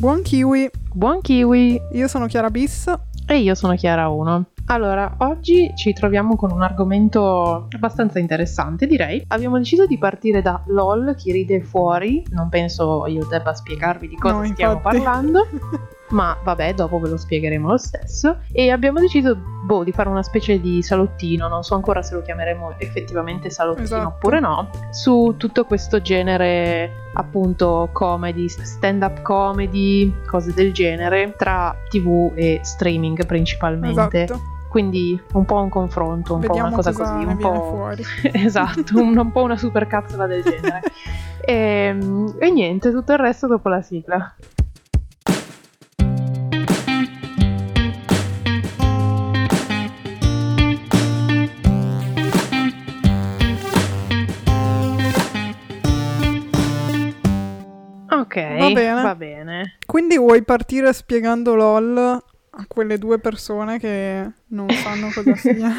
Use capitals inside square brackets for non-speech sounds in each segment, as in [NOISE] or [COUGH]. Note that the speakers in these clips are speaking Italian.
Buon kiwi! Buon kiwi! Io sono Chiara Bis. E io sono Chiara 1. Allora, oggi ci troviamo con un argomento abbastanza interessante, direi. Abbiamo deciso di partire da LOL, chi ride fuori. Non penso io debba spiegarvi di cosa No, stiamo infatti. parlando. [LAUGHS] Ma vabbè, dopo ve lo spiegheremo lo stesso. E abbiamo deciso, boh, di fare una specie di salottino, non so ancora se lo chiameremo effettivamente salottino Esatto. oppure no, su tutto questo genere appunto comedy, stand-up comedy, cose del genere, tra tv e streaming principalmente. Esatto. Quindi un po' un confronto, un Vediamo po' una cosa così, un po'... fuori. [LAUGHS] esatto, un, un po' una supercazzola del genere. [LAUGHS] e, e niente, tutto il resto dopo la sigla. Bene. va bene. Quindi vuoi partire spiegando LOL a quelle due persone che non sanno cosa [LAUGHS] sia?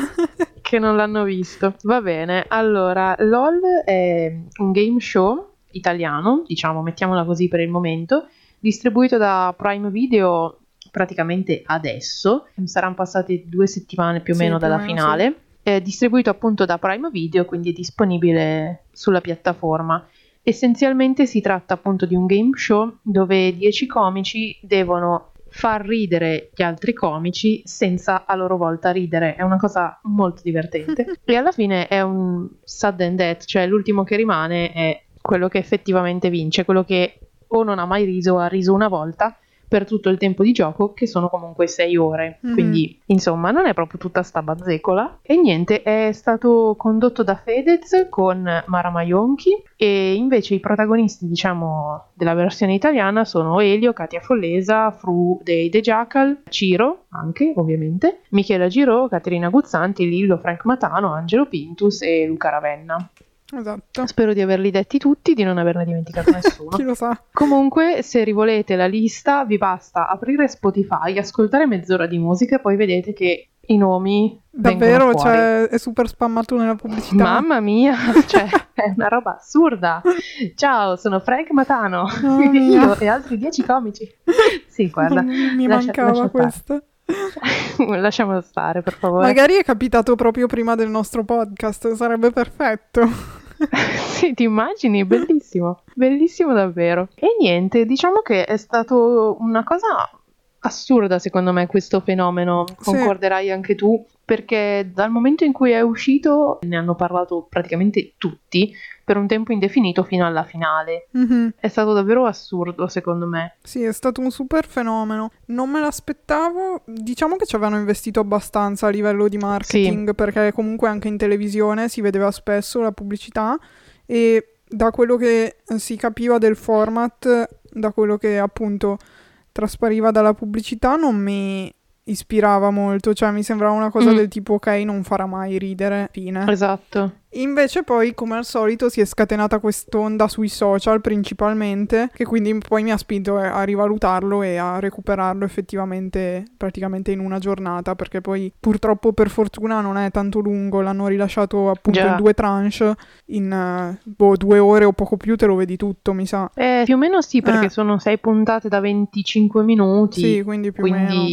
che non l'hanno visto. Va bene, allora, LOL è un game show italiano, diciamo, mettiamola così per il momento, distribuito da Prime Video praticamente adesso, saranno passate due settimane più o Sì, meno o dalla finale. È distribuito appunto da Prime Video, quindi è disponibile sulla piattaforma. Essenzialmente si tratta appunto di un game show dove 10 comici devono far ridere gli altri comici senza a loro volta ridere. È una cosa molto divertente. [LAUGHS] e alla fine è un sudden death, cioè l'ultimo che rimane è quello che effettivamente vince, quello che o non ha mai riso o ha riso una volta per tutto il tempo di gioco, che sono comunque 6 ore. Mhm. Quindi, insomma, non è proprio tutta sta bazzecola. E niente, è stato condotto da Fedez con Mara Maionchi e invece i protagonisti, diciamo, della versione italiana sono Elio, Katia Follesa, Fru dei The Jackal, Ciro, anche ovviamente, Michela Giro, Caterina Guzzanti, Lillo, Frank Matano, Angelo Pintus e Luca Ravenna. Esatto. Spero di averli detti tutti, di non averne dimenticato [LAUGHS] nessuno. Chi lo sa? Comunque, se rivolete la lista, vi basta aprire Spotify, ascoltare mezz'ora di musica e poi vedete che i nomi Davvero, cioè, è super spammato nella pubblicità. Mamma mia, [LAUGHS] cioè, è una roba assurda. Ciao, sono Frank Matano, [LAUGHS] mia. io e altri dieci comici. Sì, guarda, Mi, mi lascia- mancava lascia questo. lasciamolo stare, per favore. Magari è capitato proprio prima del nostro podcast, sarebbe perfetto. [LAUGHS] sì, ti immagini? Bellissimo, bellissimo davvero. E niente, diciamo che è stato una cosa assurda secondo me questo fenomeno, Sì. concorderai anche tu, perché dal momento in cui è uscito ne hanno parlato praticamente tutti per un tempo indefinito fino alla finale. Mhm. È stato davvero assurdo secondo me. Sì, è stato un super fenomeno. Non me l'aspettavo. Diciamo che ci avevano investito abbastanza a livello di marketing, perché comunque anche in televisione si vedeva spesso la pubblicità e da quello che si capiva del format, da quello che appunto traspariva dalla pubblicità, non mi ispirava molto, cioè mi sembrava una cosa Mm. del tipo ok, non farà mai ridere, fine. Esatto. Invece poi, come al solito, si è scatenata quest'onda sui social principalmente, che quindi poi mi ha spinto a a rivalutarlo e a recuperarlo effettivamente praticamente in una giornata, perché poi purtroppo per fortuna non è tanto lungo, l'hanno rilasciato appunto Già. in due tranche, in eh, boh, due ore o poco più te lo vedi tutto, mi sa. Eh, più o meno sì, perché Eh. sono sei puntate da 25 minuti. Sì, quindi più o meno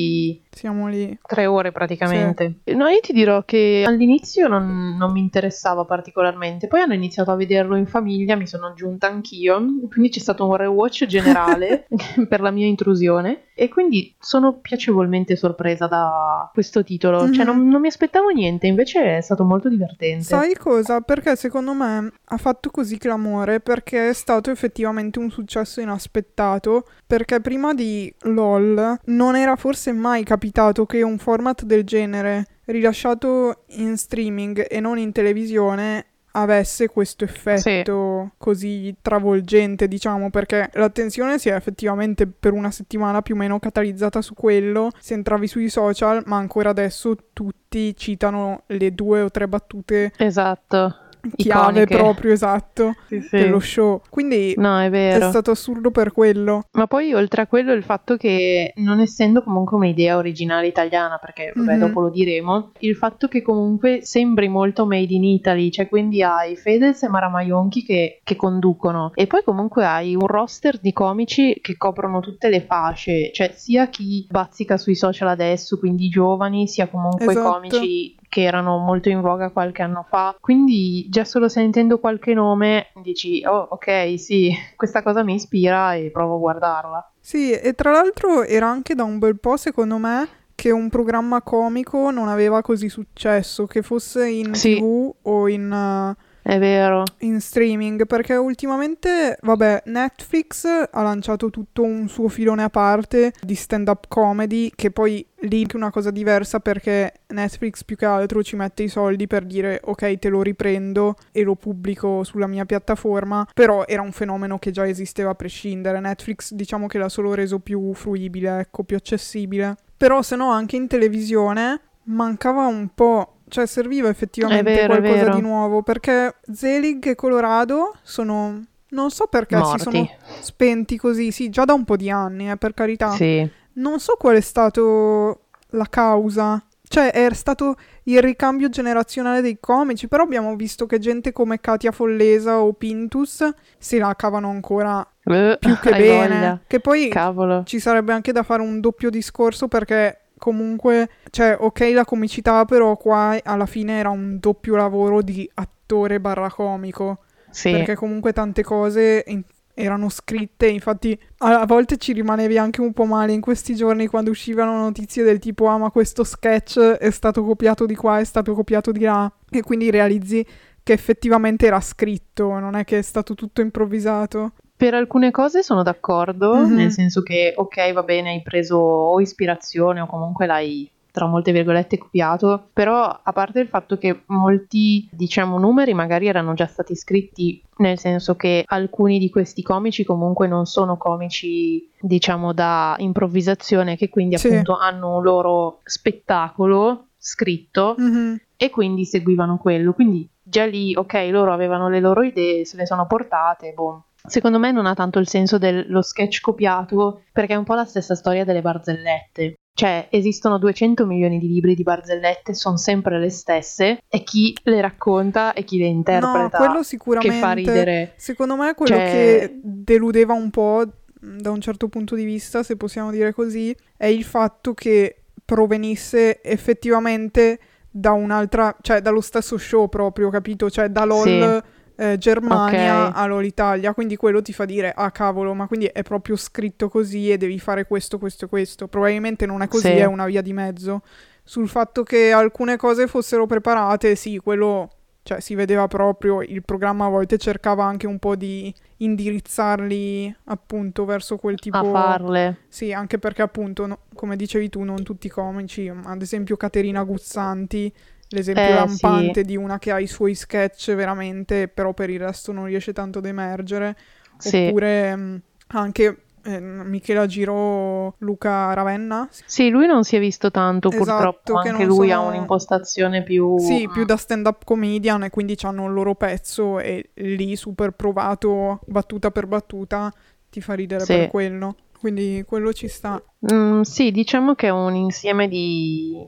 siamo lì. tre ore praticamente. No, io ti dirò che all'inizio non, non mi interessava particolarmente, poi hanno iniziato a vederlo in famiglia, mi sono aggiunta anch'io, quindi c'è stato un rewatch generale [LAUGHS] per la mia intrusione e quindi sono piacevolmente sorpresa da questo titolo, cioè Mhm. non, non mi aspettavo niente, invece è stato molto divertente. Sai cosa? Perché secondo me ha fatto così clamore perché è stato effettivamente un successo inaspettato. Perché prima di LOL non era forse mai capitato che un format del genere rilasciato in streaming e non in televisione avesse questo effetto così travolgente, diciamo, perché l'attenzione si è effettivamente per una settimana più o meno catalizzata su quello. Se entravi sui social, ma ancora adesso tutti citano le due o tre battute Esatto. Chiave iconiche. proprio esatto Sì, sì. dello show. Quindi No, è è stato assurdo per quello. Ma poi oltre a quello il fatto che non essendo comunque un'idea originale italiana, perché vabbè Mhm. dopo lo diremo, il fatto che comunque sembri molto made in Italy, cioè quindi hai Fedez e Mara Maionchi che, che conducono e poi comunque hai un roster di comici che coprono tutte le fasce, cioè sia chi bazzica sui social adesso, quindi i giovani, sia comunque Esatto. comici che erano molto in voga qualche anno fa. Quindi già solo sentendo qualche nome dici, oh ok, sì, questa cosa mi ispira e provo a guardarla. Sì, e tra l'altro era anche da un bel po', secondo me, che un programma comico non aveva così successo, che fosse in Sì. TV o in, eh, È vero. in streaming, perché ultimamente, vabbè, Netflix ha lanciato tutto un suo filone a parte di stand-up comedy, che poi lì è una cosa diversa perché Netflix più che altro ci mette i soldi per dire ok, te lo riprendo e lo pubblico sulla mia piattaforma, però era un fenomeno che già esisteva a prescindere. Netflix diciamo che l'ha solo reso più fruibile, ecco, più accessibile. Però se no anche in televisione mancava un po', cioè serviva effettivamente vero, qualcosa di nuovo, perché Zelig e Colorado sono... Non so perché si Morti. sono spenti così, sì, già da un po' di anni, eh, per carità. Sì. Non so qual è stato la causa. Cioè, è stato il ricambio generazionale dei comici, però abbiamo visto che gente come Katia Follesa o Pintus se la cavano ancora Eh, più che bene. voglia. Che poi Cavolo. ci sarebbe anche da fare un doppio discorso perché comunque, cioè, ok la comicità, però qua alla fine era un doppio lavoro di attore barra comico. Sì. Perché comunque tante cose in- erano scritte, infatti a-, a volte ci rimanevi anche un po' male in questi giorni quando uscivano notizie del tipo ah ma questo sketch è stato copiato di qua, è stato copiato di là e quindi realizzi che effettivamente era scritto, non è che è stato tutto improvvisato. Per alcune cose sono d'accordo, Mhm. nel senso che ok, va bene, hai preso o ispirazione o comunque l'hai tra molte virgolette copiato, però a parte il fatto che molti, diciamo, numeri magari erano già stati scritti, nel senso che alcuni di questi comici comunque non sono comici, diciamo, da improvvisazione, che quindi Sì. appunto hanno un loro spettacolo scritto Mhm. e quindi seguivano quello. Quindi già lì, ok, loro avevano le loro idee, se le sono portate, boh. Secondo me non ha tanto il senso dello sketch copiato, perché è un po' la stessa storia delle barzellette. Cioè, esistono 200 milioni di libri di barzellette, sono sempre le stesse, e chi le racconta e chi le interpreta No, quello che sicuramente. fa ridere. Secondo me quello Cioè- che deludeva un po' mh, da un certo punto di vista, se possiamo dire così, è il fatto che provenisse effettivamente da un'altra, cioè dallo stesso show proprio, capito? Cioè da LOL Sì. Eh, Germania Ok. a LOL Italia, quindi quello ti fa dire, ah cavolo, ma quindi è proprio scritto così e devi fare questo, questo e questo. Probabilmente non è così, Sì. è una via di mezzo. Sul fatto che alcune cose fossero preparate, sì, quello cioè si vedeva proprio, il programma a volte cercava anche un po' di indirizzarli appunto verso quel tipo... a farle. Sì, anche perché appunto, no- come dicevi tu, non tutti i comici, ad esempio Caterina Guzzanti, l'esempio Eh, lampante sì. di una che ha i suoi sketch veramente, però per il resto non riesce tanto ad emergere. Sì. Oppure mh, anche eh, Michela Giro, Luca Ravenna. Sì, lui non si è visto tanto Esatto, purtroppo, che anche lui sono- ha un'impostazione più... Sì, più da stand-up comedian e quindi hanno il loro pezzo e lì super provato, battuta per battuta, ti fa ridere Sì. per quello. Quindi quello ci sta. Mm, sì, diciamo che è un insieme di,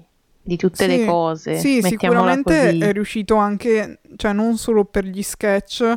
di tutte Sì, le cose. Sì, sicuramente così. è riuscito anche, cioè non solo per gli sketch,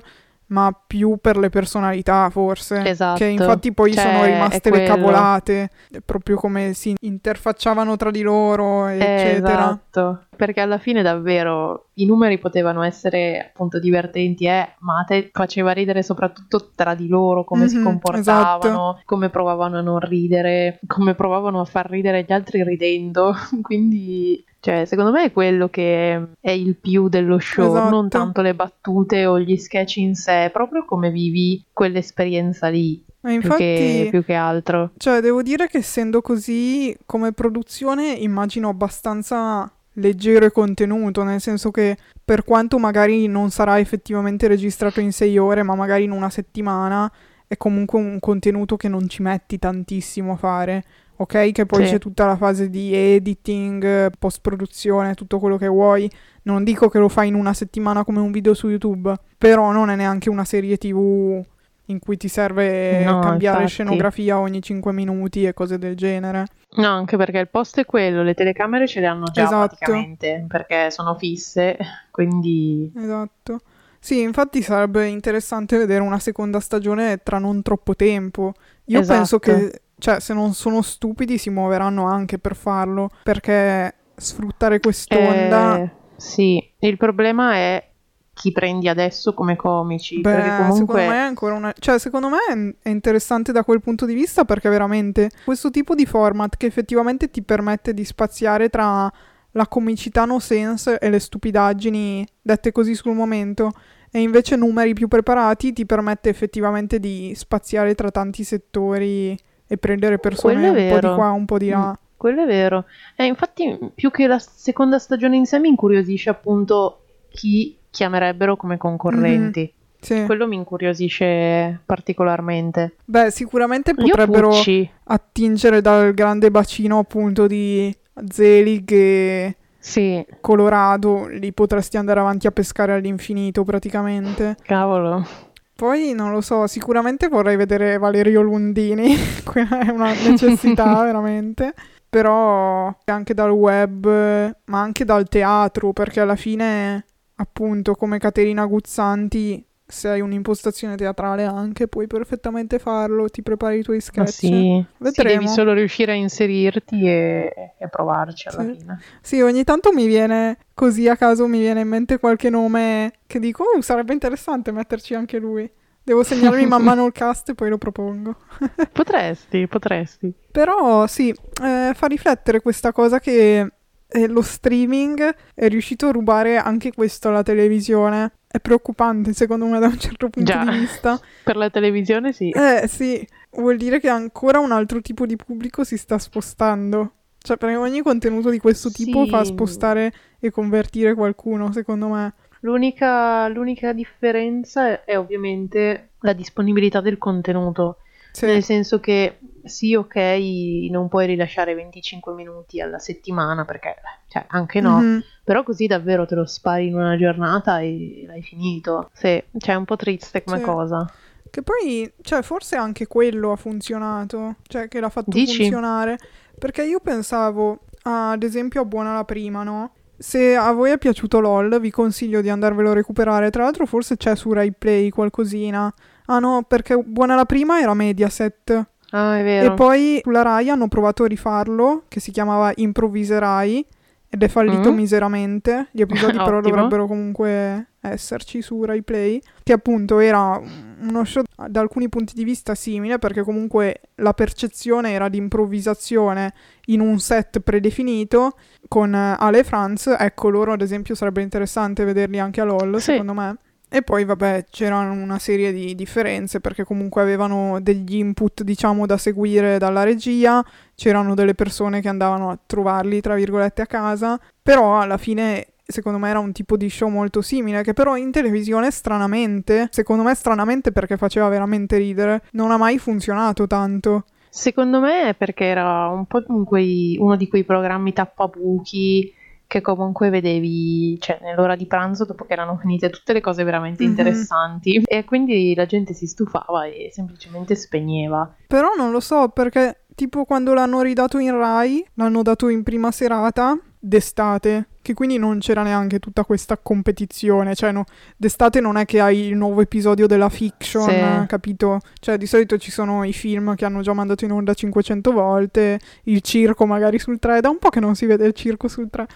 ma più per le personalità forse. Esatto. Che infatti poi Cioè, sono rimaste le cavolate, proprio come si interfacciavano tra di loro, Eh, eccetera. Esatto, perché alla fine davvero i numeri potevano essere appunto divertenti, eh, ma a te faceva ridere soprattutto tra di loro, come si Mhm, comportavano, come provavano a non ridere, come provavano a far ridere gli altri ridendo. [LAUGHS] Quindi, cioè, secondo me è quello che è il più dello show, Esatto. non tanto le battute o gli sketch in sé, proprio come vivi quell'esperienza lì, Ma più, infatti, che, più che altro. cioè, devo dire che essendo così, come produzione, immagino abbastanza leggero e contenuto, nel senso che per quanto magari non sarà effettivamente registrato in sei ore, ma magari in una settimana, è comunque un contenuto che non ci metti tantissimo a fare. ok? Che poi Sì. c'è tutta la fase di editing, post-produzione, tutto quello che vuoi. Non dico che lo fai in una settimana come un video su YouTube, però non è neanche una serie TV in cui ti serve No, cambiare infatti. scenografia ogni 5 minuti e cose del genere. No, anche perché il posto è quello, le telecamere ce le hanno già Esatto. praticamente, perché sono fisse, [LAUGHS] quindi Esatto. Sì, infatti sarebbe interessante vedere una seconda stagione tra non troppo tempo. Io Esatto. penso che, cioè, se non sono stupidi si muoveranno anche per farlo, perché sfruttare quest'onda... Eh, sì, il problema è chi prendi adesso come comici, perché Beh, comunque secondo me è ancora una... Cioè, secondo me è- interessante da quel punto di vista perché veramente questo tipo di format che effettivamente ti permette di spaziare tra la comicità no sense e le stupidaggini dette così sul momento e invece numeri più preparati ti permette effettivamente di spaziare tra tanti settori e prendere persone un po' di qua, un po' di là. quello è vero. E infatti più che la seconda stagione in sé mi incuriosisce appunto chi chiamerebbero come concorrenti. Sì. Quello mi incuriosisce particolarmente. Beh, sicuramente potrebbero attingere dal grande bacino appunto di Zelig e sì, Colorado, lì potresti andare avanti a pescare all'infinito praticamente. cavolo. Poi non lo so, sicuramente vorrei vedere Valerio Lundini, [LAUGHS] quella è una necessità [LAUGHS] veramente. Però anche dal web, ma anche dal teatro, perché alla fine, appunto, come Caterina Guzzanti, se hai un'impostazione teatrale anche, puoi perfettamente farlo, ti prepari i tuoi sketch. sì, sì, Vedremo. devi solo riuscire a inserirti e, e provarci alla Sì. fine. Sì, ogni tanto mi viene così a caso mi viene in mente qualche nome che dico, "Oh, sarebbe interessante metterci anche lui. Devo segnarmi man [LAUGHS] mano il cast e poi lo propongo. Potresti, potresti. Però sì, eh, fa riflettere questa cosa che eh, lo streaming è riuscito a rubare anche questo alla televisione. È preoccupante secondo me da un certo punto Già. di vista. [LAUGHS] Per la televisione sì. Eh sì, vuol dire che ancora un altro tipo di pubblico si sta spostando. Cioè, perché ogni contenuto di questo tipo Sì. fa spostare e convertire qualcuno, secondo me. L'unica, l'unica differenza è, è ovviamente la disponibilità del contenuto. Sì. Nel senso che sì, ok, non puoi rilasciare 25 minuti alla settimana perché, cioè, anche no, Mhm. però così davvero te lo spari in una giornata e l'hai finito. Sì, cioè è un po' triste come Sì. cosa. Che poi, cioè, forse anche quello ha funzionato, cioè che l'ha fatto Dici? funzionare. Perché io pensavo, ad esempio, a Buona la Prima, no? Se a voi è piaciuto LOL, vi consiglio di andarvelo a recuperare. Tra l'altro, forse c'è su Rai Play qualcosina. Ah no, perché Buona la Prima era Mediaset. Ah, è E vero. poi sulla Rai hanno provato a rifarlo, che si chiamava Improvviserai, ed è fallito Mm. miseramente. Gli episodi [LAUGHS] però dovrebbero comunque esserci su Rai Play, che appunto era uno show da alcuni punti di vista simile, perché comunque la percezione era di improvvisazione in un set predefinito con Ale e Franz. Ecco, loro ad esempio sarebbe interessante vederli anche a LOL, Sì. secondo me. E poi, vabbè, c'erano una serie di differenze perché comunque avevano degli input, diciamo, da seguire dalla regia, c'erano delle persone che andavano a trovarli, tra virgolette, a casa, però alla fine, secondo me, era un tipo di show molto simile, che però in televisione, stranamente, secondo me stranamente perché faceva veramente ridere, non ha mai funzionato tanto. Secondo me è perché era un po' quei- uno di quei programmi tappabuchi che comunque vedevi, cioè nell'ora di pranzo dopo che erano finite tutte le cose veramente Mhm. interessanti e quindi la gente si stufava e semplicemente spegneva. Però non lo so perché, tipo, quando l'hanno ridato in Rai, l'hanno dato in prima serata d'estate, che quindi non c'era neanche tutta questa competizione. Cioè, no, d'estate non è che hai il nuovo episodio della fiction, Sì. capito? Cioè, di solito ci sono i film che hanno già mandato in onda 500 volte, il circo magari sul 3. Da un po' che non si vede il circo sul 3.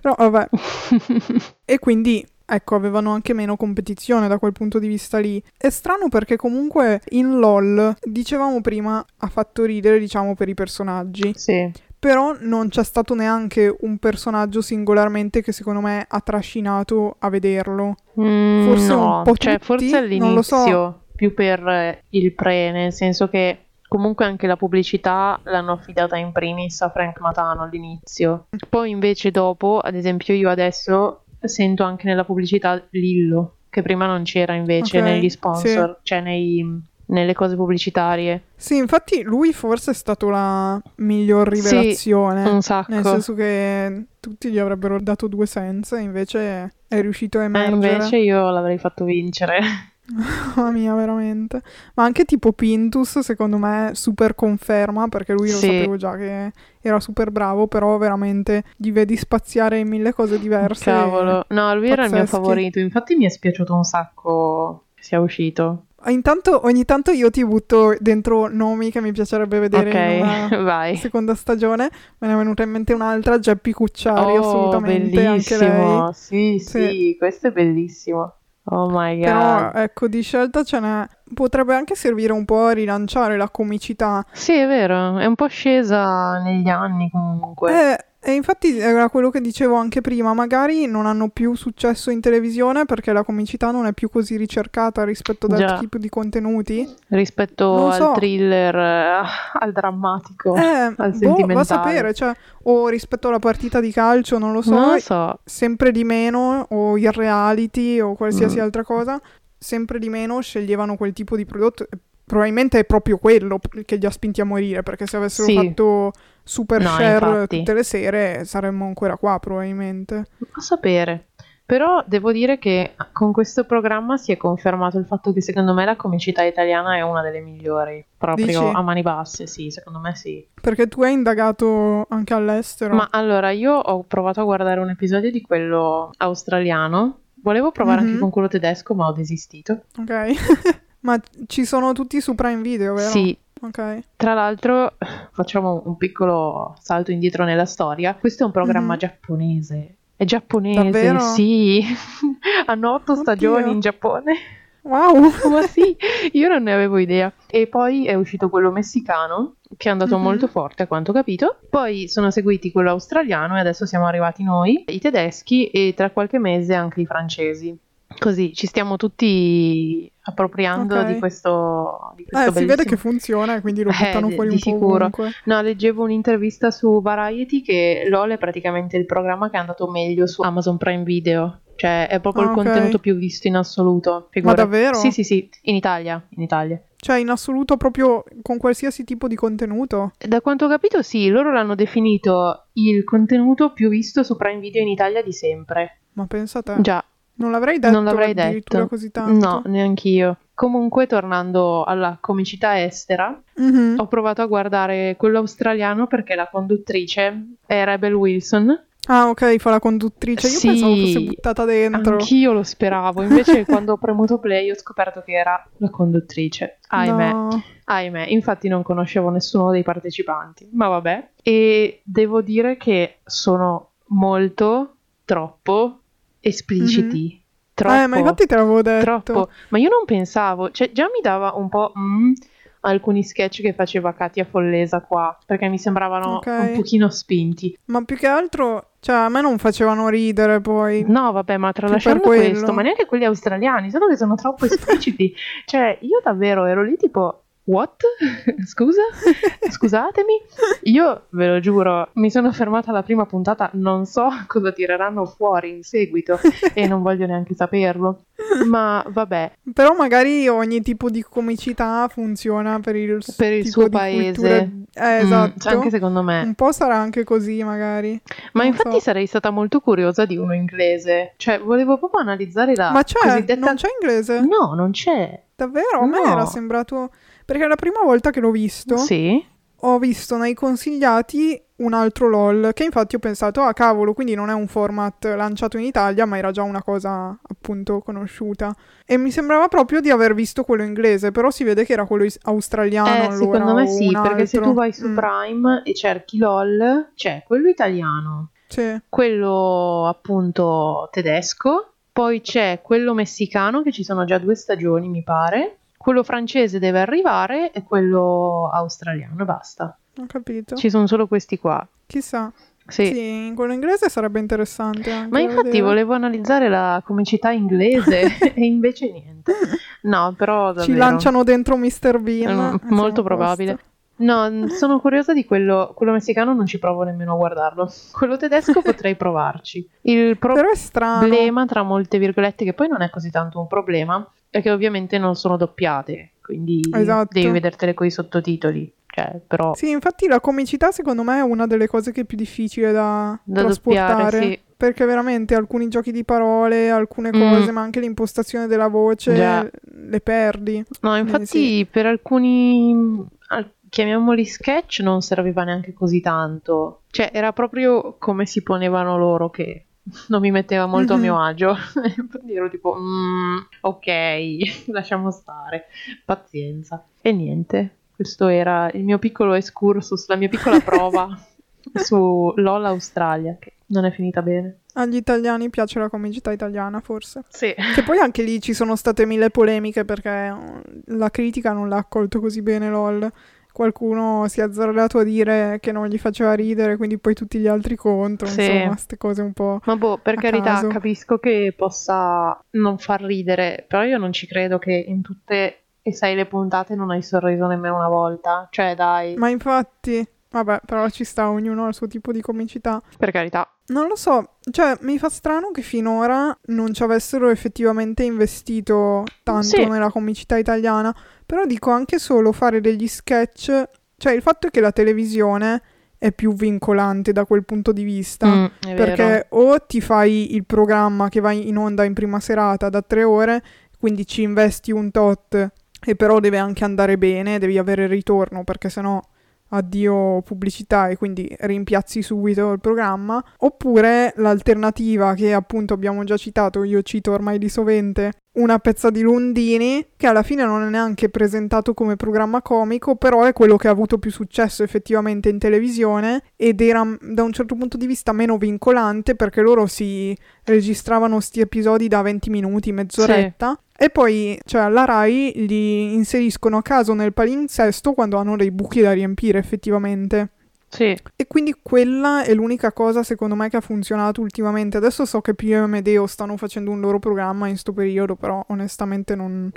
Però, vabbè. [LAUGHS] E quindi, ecco, avevano anche meno competizione da quel punto di vista lì. È strano perché comunque in LOL, dicevamo prima, ha fatto ridere, diciamo, per i personaggi. sì. Però non c'è stato neanche un personaggio singolarmente che secondo me ha trascinato a vederlo. Mm, Forse no, un po' cioè tutti, forse lo so. all'inizio più per eh, il pre, nel senso che comunque anche la pubblicità l'hanno affidata in primis a Frank Matano all'inizio. Poi invece dopo, ad esempio io adesso sento anche nella pubblicità Lillo, che prima non c'era invece Ok, negli sponsor, cioè nei, nelle cose pubblicitarie. Sì, infatti lui forse è stato la miglior Sì, rivelazione. un sacco. Nel senso che tutti gli avrebbero dato due senza, invece è riuscito a Eh, emergere. invece io l'avrei fatto vincere. [LAUGHS] Mamma mia, veramente. Ma anche tipo Pintus, secondo me, super conferma, perché lui lo Sì. sapevo già che era super bravo, però veramente gli vedi spaziare in mille cose diverse. Cavolo. No, lui era il mio Pazzeschi. favorito. Infatti mi è spiaciuto un sacco che sia uscito. Intanto, ogni tanto io ti butto dentro nomi che mi piacerebbe vedere in Ok, una [LAUGHS] vai. seconda stagione. Me ne è venuta in mente un'altra, Geppi Cucciari, Oh, assolutamente, anche lei. bellissimo. Sì, Sì. sì, questo è bellissimo. Oh my god. Però ecco, di scelta ce n'è. Potrebbe anche servire un po' a rilanciare la comicità. Sì, è vero, è un po' scesa negli anni comunque. Eh, e infatti era quello che dicevo anche prima, magari non hanno più successo in televisione perché la comicità non è più così ricercata rispetto ad altri tipi di contenuti. Rispetto non so. al thriller, eh, al drammatico, Eh, al boh, va a sentimentale. sapere, cioè, o rispetto alla partita di calcio, non lo so, Non lo so. sempre di meno, o il reality o qualsiasi Mm. altra cosa, sempre di meno sceglievano quel tipo di prodotto. Probabilmente è proprio quello che li ha spinti a morire, perché se avessero Sì. fatto super No, share infatti. tutte le sere saremmo ancora qua, probabilmente. A sapere. Però devo dire che con questo programma si è confermato il fatto che secondo me la comicità italiana è una delle migliori. Proprio Dici? a mani basse, sì, secondo me sì. Perché tu hai indagato anche all'estero. Ma allora io ho provato a guardare un episodio di quello australiano. Volevo provare Mhm. anche con quello tedesco, ma ho desistito. Ok. [LAUGHS] Ma ci sono tutti su Prime Video, vero? Sì, Ok. Tra l'altro, facciamo un piccolo salto indietro nella storia. Questo è un programma Mhm. giapponese. È giapponese, Davvero? sì. [LAUGHS] Hanno otto Oddio. stagioni in Giappone. Wow. [LAUGHS] Ma sì, [LAUGHS] io non ne avevo idea. E poi è uscito quello messicano, che è andato Mhm. molto forte a quanto ho capito. Poi sono seguiti quello australiano e adesso siamo arrivati noi, i tedeschi e tra qualche mese anche i francesi. Così ci stiamo tutti appropriando Ok. di questo, di Eh, questo si vede bellissimo- che funziona quindi lo [LAUGHS] Eh, buttano di- fuori di un po' sicuro. ovunque. No, leggevo un'intervista su Variety che LOL è praticamente il programma che è andato meglio su Amazon Prime Video. Cioè, è proprio Ah, il ok. contenuto più visto in assoluto. Ma davvero? Sì, sì, sì, in Italia, in Italia. Cioè, in assoluto proprio con qualsiasi tipo di contenuto. Da quanto ho capito, sì, loro l'hanno definito il contenuto più visto su Prime Video in Italia di sempre. Ma pensa a te. Già, Non l'avrei detto non l'avrei detto. così tanto. No, neanch'io. Comunque, tornando alla comicità estera, Mhm. ho provato a guardare quello australiano perché la conduttrice è Rebel Wilson. Ah, ok, fa la conduttrice. Io Sì, pensavo fosse buttata dentro. Anch'io lo speravo, invece [LAUGHS] quando ho premuto play ho scoperto che era la conduttrice. Ahimè, No. ahimè, infatti non conoscevo nessuno dei partecipanti, ma vabbè. E devo dire che sono molto, troppo espliciti. Troppo, Mhm. Eh, ma infatti te l'avevo detto. troppo. Ma io non pensavo, cioè già mi dava un po' mm, alcuni sketch che faceva Katia Follesa qua, perché mi sembravano Ok. un pochino spinti. Ma più che altro, cioè, a me non facevano ridere poi. No, vabbè, ma tralasciando questo, ma neanche quelli australiani, solo che sono troppo espliciti. [LAUGHS] cioè, io davvero ero lì tipo, what? [LAUGHS] Scusa? [LAUGHS] Scusatemi? Io, ve lo giuro, mi sono fermata alla prima puntata, non so [LAUGHS] cosa tireranno fuori in seguito e non voglio neanche saperlo. Ma vabbè, Però magari ogni tipo di comicità funziona per il, Per il suo paese. cultura- Eh, mm, esatto. cioè, anche secondo me. Un po' sarà anche così, magari. Ma non infatti so. sarei stata molto curiosa di uno inglese. Cioè, volevo proprio analizzare la Ma c'è? cosiddetta... Non c'è inglese? No, non c'è. Davvero? A me No. era sembrato... Perché la prima volta che l'ho visto, Sì. ho visto nei consigliati un altro LOL, che infatti ho pensato, ah cavolo, quindi non è un format lanciato in Italia, ma era già una cosa appunto conosciuta. E mi sembrava proprio di aver visto quello inglese, però si vede che era quello is- australiano Eh, allora, secondo me sì, perché se tu vai su Mm, Prime e cerchi LOL, c'è quello italiano, sì. quello appunto tedesco, poi c'è quello messicano che ci sono già due stagioni, mi pare. Quello francese deve arrivare e quello australiano e basta. Ho capito. Ci sono solo questi qua. Chissà. Sì. Sì, quello inglese sarebbe interessante anche Ma infatti vedere. volevo analizzare la comicità inglese [LAUGHS] e invece niente. No, però davvero. Ci lanciano dentro Mr. Bean. Mm, e siamo molto probabile. posto. No, sono curiosa di quello. Quello messicano non ci provo nemmeno a guardarlo. Quello tedesco [LAUGHS] potrei provarci. Il strano. problema, tra molte virgolette, che poi non è così tanto un problema, che ovviamente non sono doppiate. quindi Esatto. devi vedertele con i sottotitoli. Cioè, però Sì, infatti la comicità secondo me è una delle cose che è più difficile da, da trasportare. sì. Perché veramente alcuni giochi di parole, alcune Mm. cose, ma anche l'impostazione della voce, Già. le perdi. No, infatti per alcuni, al- chiamiamoli sketch, non serviva neanche così tanto. Cioè, era proprio come si ponevano loro che non mi metteva molto Mhm. a mio agio. Quindi [LAUGHS] ero tipo, "Mm, ok, [LAUGHS] lasciamo stare, pazienza. E niente, questo era il mio piccolo excursus, la mia piccola [LAUGHS] prova su LOL Australia, che non è finita bene. Agli italiani piace la comicità italiana, forse. Sì. Che poi anche lì ci sono state mille polemiche perché eh, la critica non l'ha accolto così bene LOL. Qualcuno si è azzardato a dire che non gli faceva ridere, quindi poi tutti gli altri contro. Sì. Insomma, queste cose un po'. Ma boh, per carità, caso. capisco che possa non far ridere, però io non ci credo che in tutte e sei le puntate non hai sorriso nemmeno una volta. Cioè, dai, Ma infatti, vabbè, però ci sta, ognuno ha il suo tipo di comicità. per carità. Non lo so, cioè mi fa strano che finora non ci avessero effettivamente investito tanto Sì. nella comicità italiana, però dico anche solo fare degli sketch, cioè il fatto è che la televisione è più vincolante da quel punto di vista. Mm, è vero. Perché o ti fai il programma che va in onda in prima serata da tre ore, quindi ci investi un tot, e però deve anche andare bene, devi avere il ritorno, perché sennò addio pubblicità e quindi rimpiazzi subito il programma. Oppure l'alternativa che appunto abbiamo già citato, io cito ormai di sovente, una pezza di Lundini, che alla fine non è neanche presentato come programma comico, però è quello che ha avuto più successo effettivamente in televisione ed era da un certo punto di vista meno vincolante perché loro si registravano sti episodi da 20 minuti, mezz'oretta. E poi, cioè, alla Rai li inseriscono a caso nel palinsesto quando hanno dei buchi da riempire effettivamente. Sì, E quindi quella è l'unica cosa secondo me che ha funzionato ultimamente. Adesso so che Pio e Medeo stanno facendo un loro programma in sto periodo, però onestamente non...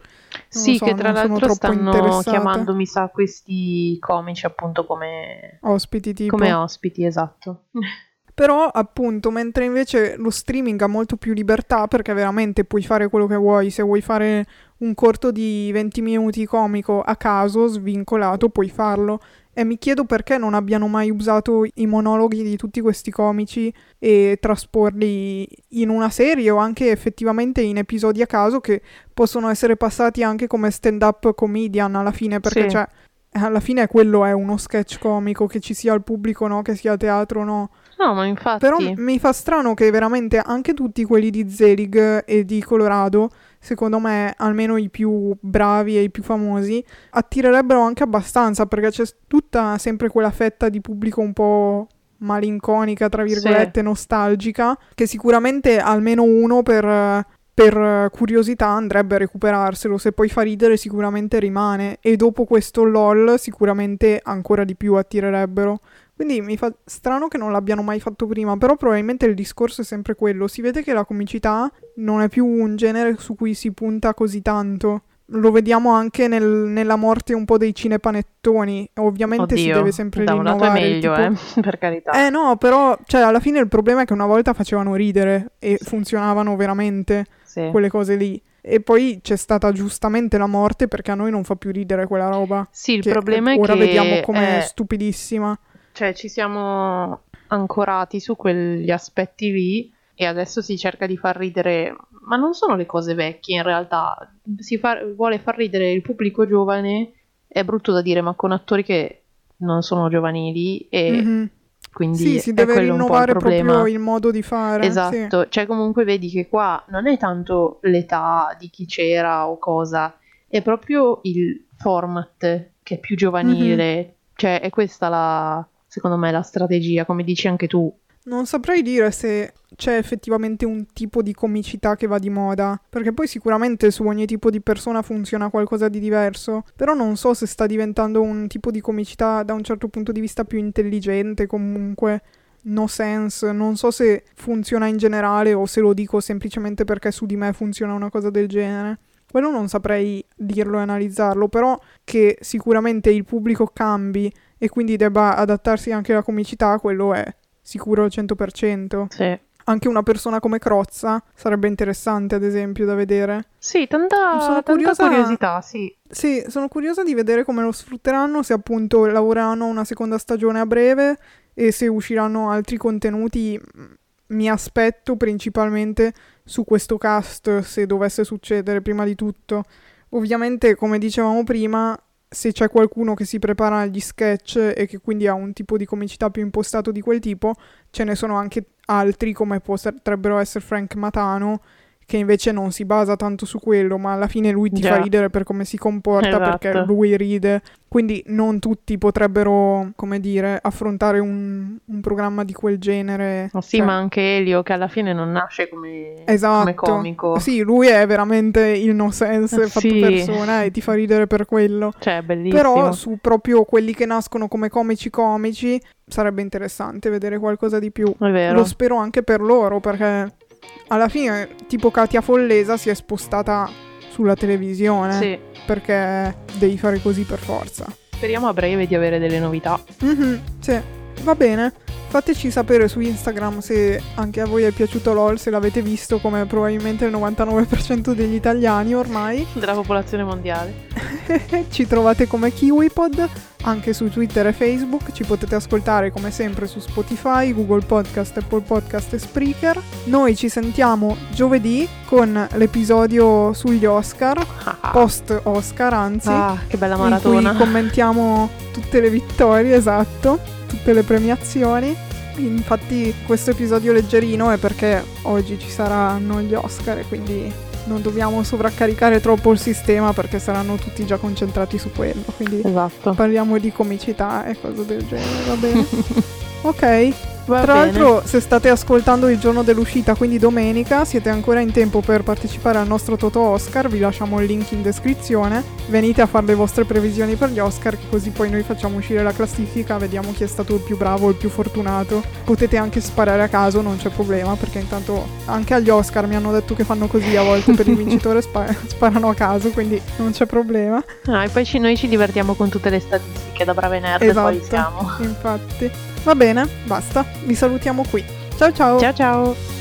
sì, so, che tra non l'altro stanno chiamando, mi sa, questi comici appunto come, Ospiti tipo. come ospiti, esatto. [LAUGHS] Però appunto, mentre invece lo streaming ha molto più libertà perché veramente puoi fare quello che vuoi, se vuoi fare un corto di 20 minuti comico a caso, svincolato, puoi farlo. E mi chiedo perché non abbiano mai usato i monologhi di tutti questi comici e trasporli in una serie o anche effettivamente in episodi a caso che possono essere passati anche come stand-up comedian alla fine, perché Sì. cioè, alla fine quello è uno sketch comico, che ci sia al pubblico o no, che sia teatro o no. No, ma infatti... Però mi fa strano che veramente anche tutti quelli di Zelig e di Colorado, secondo me, almeno i più bravi e i più famosi, attirerebbero anche abbastanza perché c'è tutta sempre quella fetta di pubblico un po' malinconica, tra virgolette, nostalgica, che sicuramente almeno uno per, per curiosità andrebbe a recuperarselo. Se poi fa ridere sicuramente rimane e dopo questo LOL sicuramente ancora di più attirerebbero. Quindi mi fa strano che non l'abbiano mai fatto prima, però probabilmente il discorso è sempre quello. Si vede che la comicità non è più un genere su cui si punta così tanto. Lo vediamo anche nel- nella morte un po' dei cinepanettoni. Ovviamente si Oddio, deve sempre da un lato è rinnovare. meglio, tipo- eh, [LAUGHS] per carità. Eh no, però, cioè, alla fine il problema è che una volta facevano ridere e funzionavano veramente Sì. quelle cose lì. E poi c'è stata giustamente la morte perché a noi non fa più ridere quella roba. Sì, il problema è ora che vediamo come è- stupidissima. Cioè, ci siamo ancorati su quegli aspetti lì e adesso si cerca di far ridere, ma non sono le cose vecchie in realtà, si fa- vuole far ridere il pubblico giovane, è brutto da dire, ma con attori che non sono giovanili e Mhm. quindi Sì, si deve quello un po' il rinnovare proprio il modo di fare. sì. Esatto, cioè comunque vedi che qua non è tanto l'età di chi c'era o cosa, è proprio il format che è più giovanile, cioè è questa la, secondo me, la strategia, come dici anche tu. Non saprei dire se c'è effettivamente un tipo di comicità che va di moda, perché poi sicuramente su ogni tipo di persona funziona qualcosa di diverso, però non so se sta diventando un tipo di comicità da un certo punto di vista più intelligente comunque. No sense, non so se funziona in generale o se lo dico semplicemente perché su di me funziona una cosa del genere. Quello non saprei dirlo e analizzarlo, però che sicuramente il pubblico cambi e quindi debba adattarsi anche alla comicità, quello è sicuro al 100%. Sì. anche una persona come Crozza sarebbe interessante, ad esempio, da vedere. Sì, tanta, Sono tanta curiosa- curiosità, sì. Sì, sono curiosa di vedere come lo sfrutteranno, se appunto lavoreranno una seconda stagione a breve e se usciranno altri contenuti. Mi aspetto principalmente su questo cast, se dovesse succedere prima di tutto. Ovviamente, come dicevamo prima, se c'è qualcuno che si prepara agli sketch e che quindi ha un tipo di comicità più impostato di quel tipo, ce ne sono anche altri come potrebbero essere Frank Matano, che invece non si basa tanto su quello, ma alla fine lui ti Già. fa ridere per come si comporta, perché Esatto. lui ride. Quindi non tutti potrebbero, come dire, affrontare un, un programma di quel genere. Ma sì, Cioè, ma anche Elio, che alla fine non nasce come, Esatto. come comico. Sì, lui è veramente il no sense Eh, fatto sì. persona e ti fa ridere per quello. Cioè, bellissimo. Però su proprio quelli che nascono come comici comici sarebbe interessante vedere qualcosa di più. È vero. Lo spero anche per loro perché alla fine tipo Katia Follesa si è spostata sulla televisione Sì. perché devi fare così per forza. Speriamo a breve di avere delle novità. Mhm, sì, va bene. Fateci sapere su Instagram se anche a voi è piaciuto LOL, se l'avete visto come probabilmente il 99% degli italiani ormai. Della popolazione mondiale. [LAUGHS] ci trovate come KiwiPod anche su Twitter e Facebook. Ci potete ascoltare come sempre su Spotify, Google Podcast, Apple Podcast e Spreaker. Noi ci sentiamo giovedì con l'episodio sugli Oscar, post Oscar anzi, ah, che bella in maratona. cui commentiamo tutte le vittorie, esatto, tutte le premiazioni. Infatti questo episodio leggerino è perché oggi ci saranno gli Oscar e quindi non dobbiamo sovraccaricare troppo il sistema perché saranno tutti già concentrati su quello. Quindi Esatto. parliamo di comicità e cose del genere, va bene? [LAUGHS] ok. Va Tra bene. l'altro, se state ascoltando il giorno dell'uscita, quindi domenica, siete ancora in tempo per partecipare al nostro Toto Oscar. Vi lasciamo il link in descrizione. Venite a fare le vostre previsioni per gli Oscar, così poi noi facciamo uscire la classifica, vediamo chi è stato il più bravo, il più fortunato. Potete anche sparare a caso, non c'è problema, perché intanto anche agli Oscar mi hanno detto che fanno così a volte per il [LAUGHS] vincitore, spa- sparano a caso, quindi non c'è problema. Ah, e poi ci- noi ci divertiamo con tutte le statistiche da brave nerd, poi Esatto. siamo. Infatti. Va bene, basta. Vi salutiamo qui. Ciao ciao. Ciao ciao.